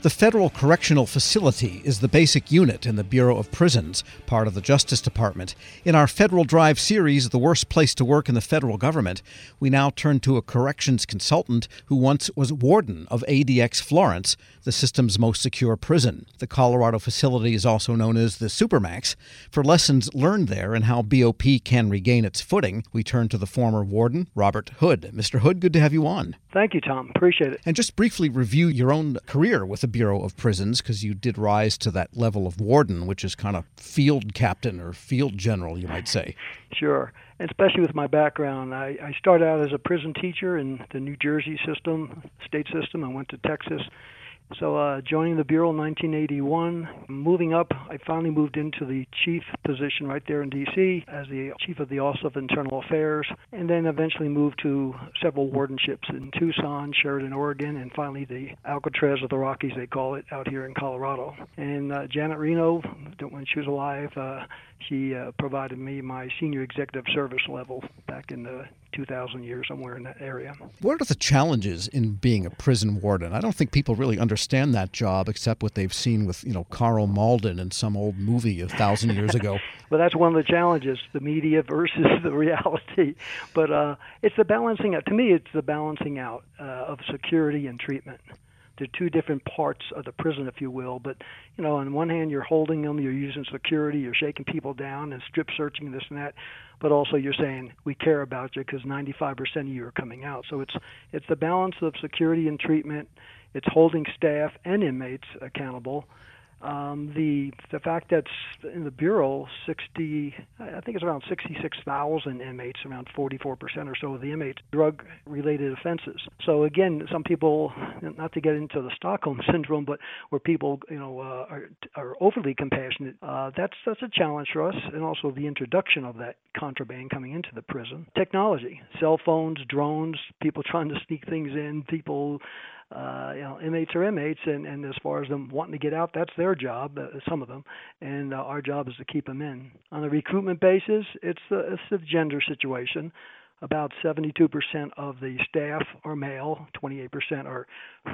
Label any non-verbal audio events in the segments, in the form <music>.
The Federal Correctional Facility is the basic unit in the Bureau of Prisons, part of the Justice Department. In our Federal Drive series, The Worst Place to Work in the Federal Government, we now turn to a corrections consultant who once was warden of ADX Florence, the system's most secure prison. The Colorado facility is also known as the Supermax. For lessons learned there and how BOP can regain its footing, we turn to the former warden, Robert Hood. Mr. Hood, good to have you on. Thank you, Tom. Appreciate it. And just briefly review your own career with the Bureau of Prisons, because you did rise to that level of warden, which is kind of field captain or field general, you might say. Sure. And especially with my background, I, I started out as a prison teacher in the New Jersey system, state system. I went to Texas so, uh, joining the Bureau in 1981, moving up, I finally moved into the chief position right there in D.C. as the chief of the Office of Internal Affairs, and then eventually moved to several wardenships in Tucson, Sheridan, Oregon, and finally the Alcatraz of the Rockies, they call it, out here in Colorado. And uh, Janet Reno, when she was alive, uh, she uh, provided me my senior executive service level back in the 2000 year somewhere in that area. What are the challenges in being a prison warden? I don't think people really understand that job except what they've seen with, you know, Karl Malden in some old movie a thousand years ago. <laughs> but that's one of the challenges, the media versus <laughs> the reality. But uh, it's the balancing out. To me, it's the balancing out uh, of security and treatment they're two different parts of the prison, if you will. But you know, on one hand, you're holding them, you're using security, you're shaking people down and strip searching this and that. But also, you're saying we care about you because 95% of you are coming out. So it's it's the balance of security and treatment. It's holding staff and inmates accountable um, the the fact that in the bureau, 60, I think it's around 66,000 inmates, around 44% or so of the inmates, drug-related offenses. So again, some people, not to get into the Stockholm <laughs> syndrome, but where people, you know, uh, are are overly compassionate. Uh, that's that's a challenge for us, and also the introduction of that contraband coming into the prison. Technology, cell phones, drones, people <laughs> trying to sneak things in, people uh, you know, inmates are inmates, and, and as far as them wanting to get out, that's their job, uh, some of them, and uh, our job is to keep them in. On a recruitment basis, it's the, it's the gender situation. About 72% of the staff are male, 28% are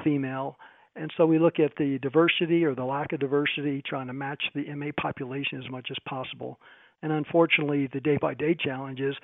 female. And so we look at the diversity or the lack of diversity, trying to match the inmate population as much as possible. And unfortunately, the day by day challenge is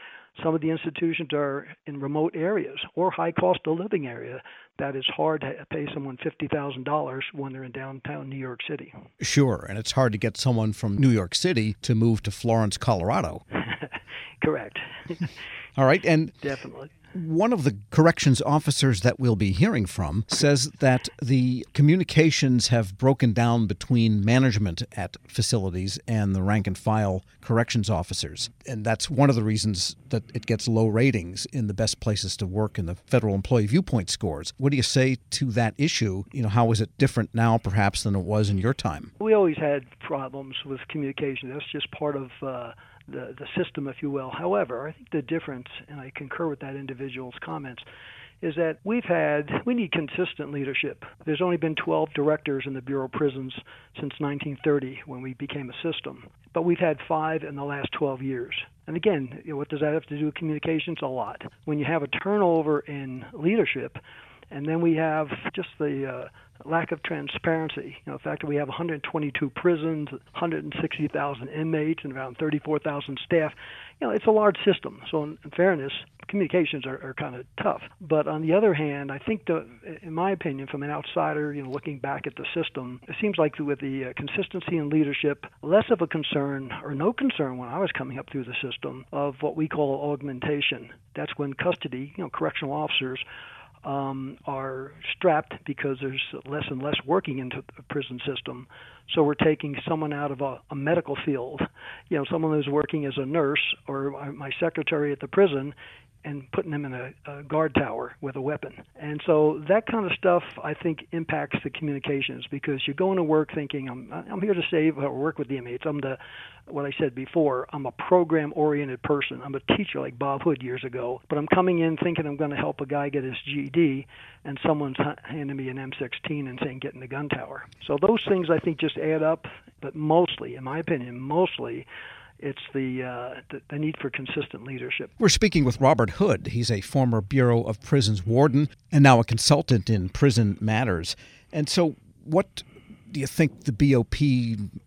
some of the institutions are in remote areas or high cost of living area that is hard to pay someone $50,000 when they're in downtown New York City. Sure, and it's hard to get someone from New York City to move to Florence, Colorado. <laughs> Correct. <laughs> All right, and definitely one of the corrections officers that we'll be hearing from says that the communications have broken down between management at facilities and the rank and file corrections officers. And that's one of the reasons that it gets low ratings in the best places to work in the federal employee viewpoint scores. What do you say to that issue? You know, how is it different now perhaps than it was in your time? We always had problems with communication. That's just part of uh, the, the system, if you will. However, I think the difference, and I concur with that individual's comments, is that we've had, we need consistent leadership. There's only been 12 directors in the Bureau of Prisons since 1930 when we became a system, but we've had five in the last 12 years. And again, you know, what does that have to do with communications? A lot. When you have a turnover in leadership, and then we have just the uh, lack of transparency. You know, the fact that we have 122 prisons, 160,000 inmates, and around 34,000 staff. You know, it's a large system. So, in, in fairness, communications are, are kind of tough. But on the other hand, I think, the, in my opinion, from an outsider, you know, looking back at the system, it seems like with the uh, consistency in leadership, less of a concern or no concern when I was coming up through the system of what we call augmentation. That's when custody, you know, correctional officers um, are strapped because there's less and less working into the prison system. So we're taking someone out of a, a medical field, you know, someone who's working as a nurse or my secretary at the prison, and putting them in a, a, guard tower with a weapon. And so that kind of stuff, I think, impacts the communications because you're going to work thinking, I'm, I'm here to save or work with the inmates. I'm the, what I said before, I'm a program oriented person. I'm a teacher like Bob Hood years ago, but I'm coming in thinking I'm going to help a guy get his GED, and someone's handing me an M16 and saying, get in the gun tower. So those things, I think, just add up, but mostly, in my opinion, mostly, it's the, uh, the, the need for consistent leadership. We're speaking with Robert Hood. He's a former Bureau of Prisons warden and now a consultant in prison matters. And so, what do you think the BOP?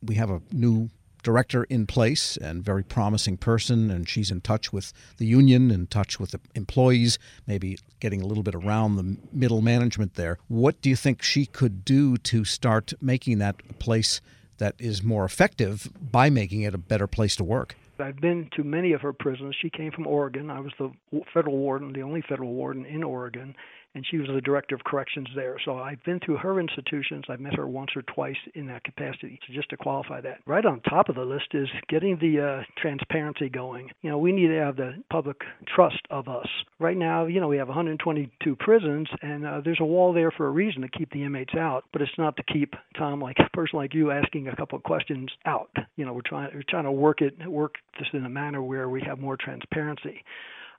We have a new director in place and very promising person and she's in touch with the union in touch with the employees maybe getting a little bit around the middle management there what do you think she could do to start making that place that is more effective by making it a better place to work I've been to many of her prisons. She came from Oregon. I was the federal warden, the only federal warden in Oregon, and she was the director of corrections there. So I've been through her institutions. I've met her once or twice in that capacity. So just to qualify that, right on top of the list is getting the uh, transparency going. You know, we need to have the public trust of us. Right now, you know, we have 122 prisons, and uh, there's a wall there for a reason to keep the inmates out, but it's not to keep Tom, like a person like you, asking a couple of questions out. You know, we're trying we're trying to work it work this in a manner where we have more transparency.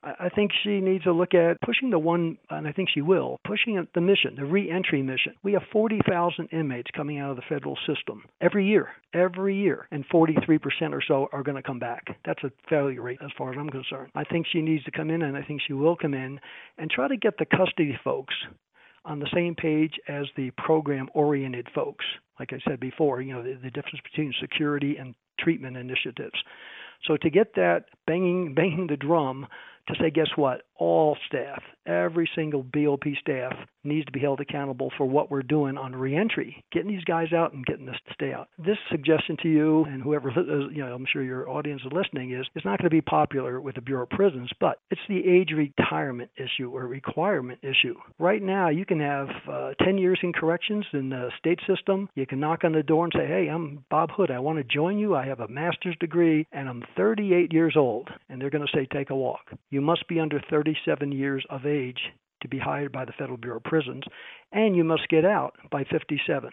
I think she needs to look at pushing the one, and I think she will, pushing the mission, the reentry mission. We have 40,000 inmates coming out of the federal system every year, every year, and 43% or so are going to come back. That's a failure rate as far as I'm concerned. I think she needs to come in, and I think she will come in and try to get the custody folks on the same page as the program oriented folks. Like I said before, you know, the, the difference between security and treatment initiatives. So to get that banging <laughs> banging the drum to say, guess what? All staff, every single BOP staff needs to be held accountable for what we're doing on reentry, getting these guys out and getting us to stay out. This suggestion to you and whoever, you know, I'm sure your audience is listening is, it's not going to be popular with the Bureau of Prisons, but it's the age retirement issue or requirement issue. Right now, you can have uh, 10 years in corrections in the state system. You can knock on the door and say, hey, I'm Bob Hood. I want to join you. I have a master's degree and I'm 38 years old. And they're going to say, take a walk. You must be under 37 years of age to be hired by the Federal Bureau of Prisons, and you must get out by 57.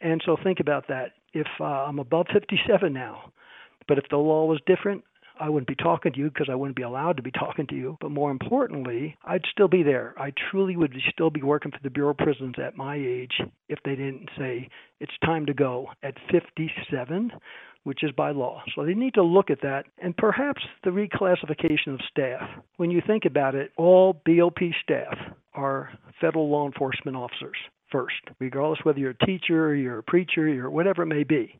And so think about that. If uh, I'm above 57 now, but if the law was different, I wouldn't be talking to you because I wouldn't be allowed to be talking to you. But more importantly, I'd still be there. I truly would still be working for the Bureau of Prisons at my age if they didn't say it's time to go at 57 which is by law. So they need to look at that and perhaps the reclassification of staff. When you think about it, all BOP staff are federal law enforcement officers first, regardless whether you're a teacher, or you're a preacher, you're whatever it may be.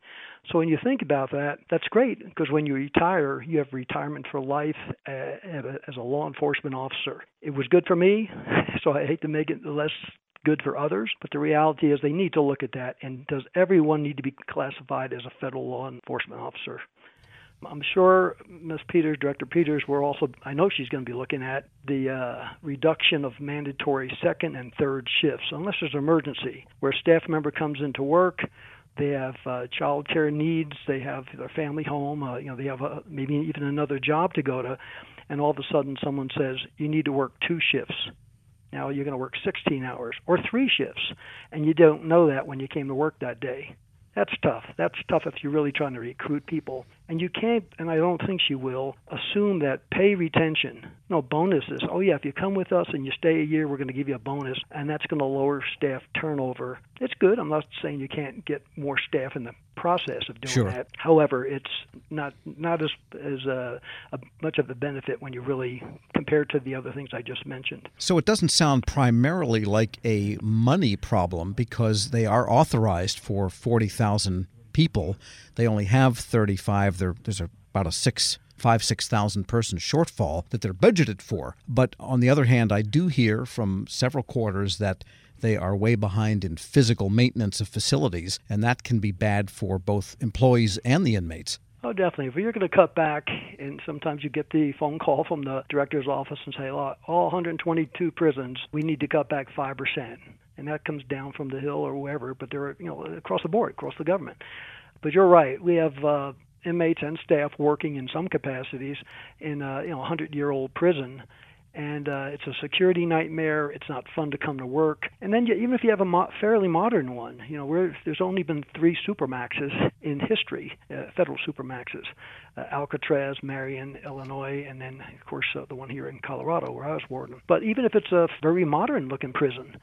So when you think about that, that's great because when you retire, you have retirement for life as a law enforcement officer. It was good for me, <laughs> so I hate to make it less good for others, but the reality is they need to look at that. And does everyone need to be classified as a federal law enforcement officer? I'm sure Ms. Peters, Director Peters, we're also, I know she's going to be looking at the uh, reduction of mandatory second and third shifts, unless there's an emergency, where a staff member comes into work, they have uh, child care needs, they have their family home, uh, you know, they have a, maybe even another job to go to, and all of a sudden someone says, you need to work two shifts now you're going to work 16 hours or three shifts, and you don't know that when you came to work that day. That's tough. That's tough if you're really trying to recruit people. And you can't, and I don't think she will, assume that pay retention, no bonuses. Oh, yeah, if you come with us and you stay a year, we're going to give you a bonus, and that's going to lower staff turnover. It's good. I'm not saying you can't get more staff in the process of doing sure. that. However, it's not not as as a, a much of a benefit when you really compare to the other things I just mentioned. So it doesn't sound primarily like a money problem because they are authorized for forty thousand people. They only have 35. There, there's a, about a six five six thousand person shortfall that they're budgeted for. But on the other hand, I do hear from several quarters that they are way behind in physical maintenance of facilities, and that can be bad for both employees and the inmates. Oh, definitely. If you're going to cut back, and sometimes you get the phone call from the director's office and say, all 122 prisons, we need to cut back 5% and that comes down from the hill or wherever. But they're you know across the board, across the government. But you're right. We have uh, inmates and staff working in some capacities in a you know 100 year old prison and uh, it's a security nightmare. It's not fun to come to work. And then you, even if you have a mo- fairly modern one, you know, we're, there's only been three supermaxes in history, uh, federal supermaxes: uh, Alcatraz, Marion, Illinois, and then of course uh, the one here in Colorado where I was warden. But even if it's a very modern-looking prison,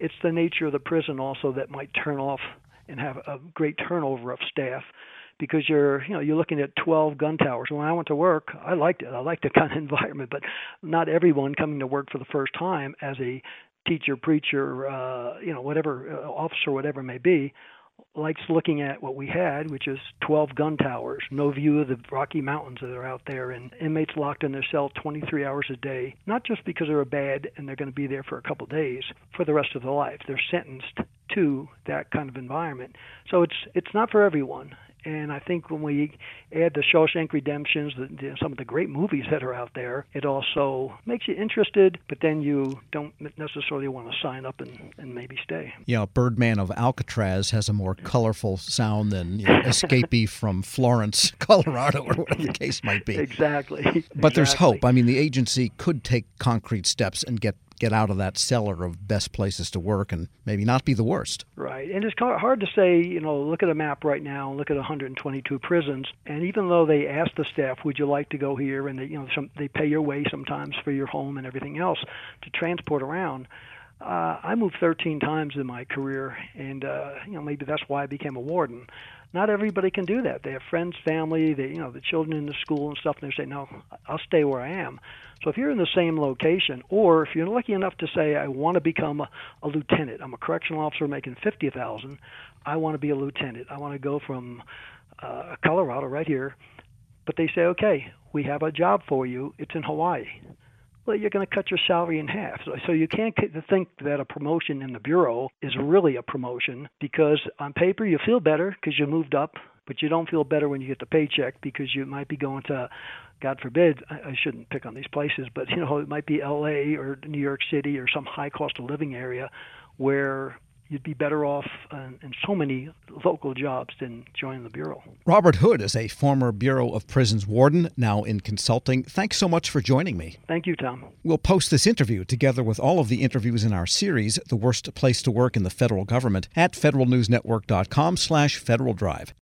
it's the nature of the prison also that might turn off and have a great turnover of staff because you're you know you're looking at 12 gun towers. When I went to work, I liked it. I liked the <laughs> kind of environment, but not everyone coming to work for the first time as a teacher, preacher, uh, you know, whatever uh, officer, whatever it may be, likes looking at what we had, which is 12 gun towers, no view of the Rocky Mountains that are out there, and inmates locked in their cell 23 hours a day, not just because they're bad and they're going to be there for a couple of days, for the rest of their life. They're sentenced to that kind of environment. So it's it's not for everyone. And I think when we add the Shawshank Redemptions, the, the, some of the great movies that are out there, it also makes you interested, but then you don't necessarily want to sign up and, and maybe stay. Yeah, Birdman of Alcatraz has a more colorful sound than you know, Escapee <laughs> from Florence, <laughs> Colorado, or whatever the case might be. Exactly. But exactly. there's hope. I mean, the agency could take concrete steps and get get out of that cellar of best places to work and maybe not be the worst. Right. And it's hard to say, you know, look at a map right now, and look at 122 prisons, and even though they ask the staff, would you like to go here, and they, you know, some, they pay your way sometimes for your home and everything else to transport around. Uh, I moved 13 times in my career, and uh, you know maybe that's why I became a warden. Not everybody can do that. They have friends, family, they you know the children in the school and stuff, and they say, "No, I'll stay where I am." So if you're in the same location, or if you're lucky enough to say, "I want to become a, a lieutenant," I'm a correctional officer making fifty thousand. I want to be a lieutenant. I want to go from uh, Colorado right here, but they say, "Okay, we have a job for you. It's in Hawaii." Well, you're going to cut your salary in half. So, so you can't think that a promotion in the bureau is really a promotion because on paper you feel better because you moved up, but you don't feel better when you get the paycheck because you might be going to, God forbid, I, I shouldn't pick on these places, but you know it might be L.A. or New York City or some high cost of living area where you'd be better off in, in, so many local jobs than joining the Bureau. Robert Hood is a former Bureau of Prisons warden, now in consulting. Thanks so much for joining me. Thank you, Tom. We'll post this interview together with all of the interviews in our series, The Worst Place to Work in the Federal Government, at federalnewsnetwork.com slash Federal Drive.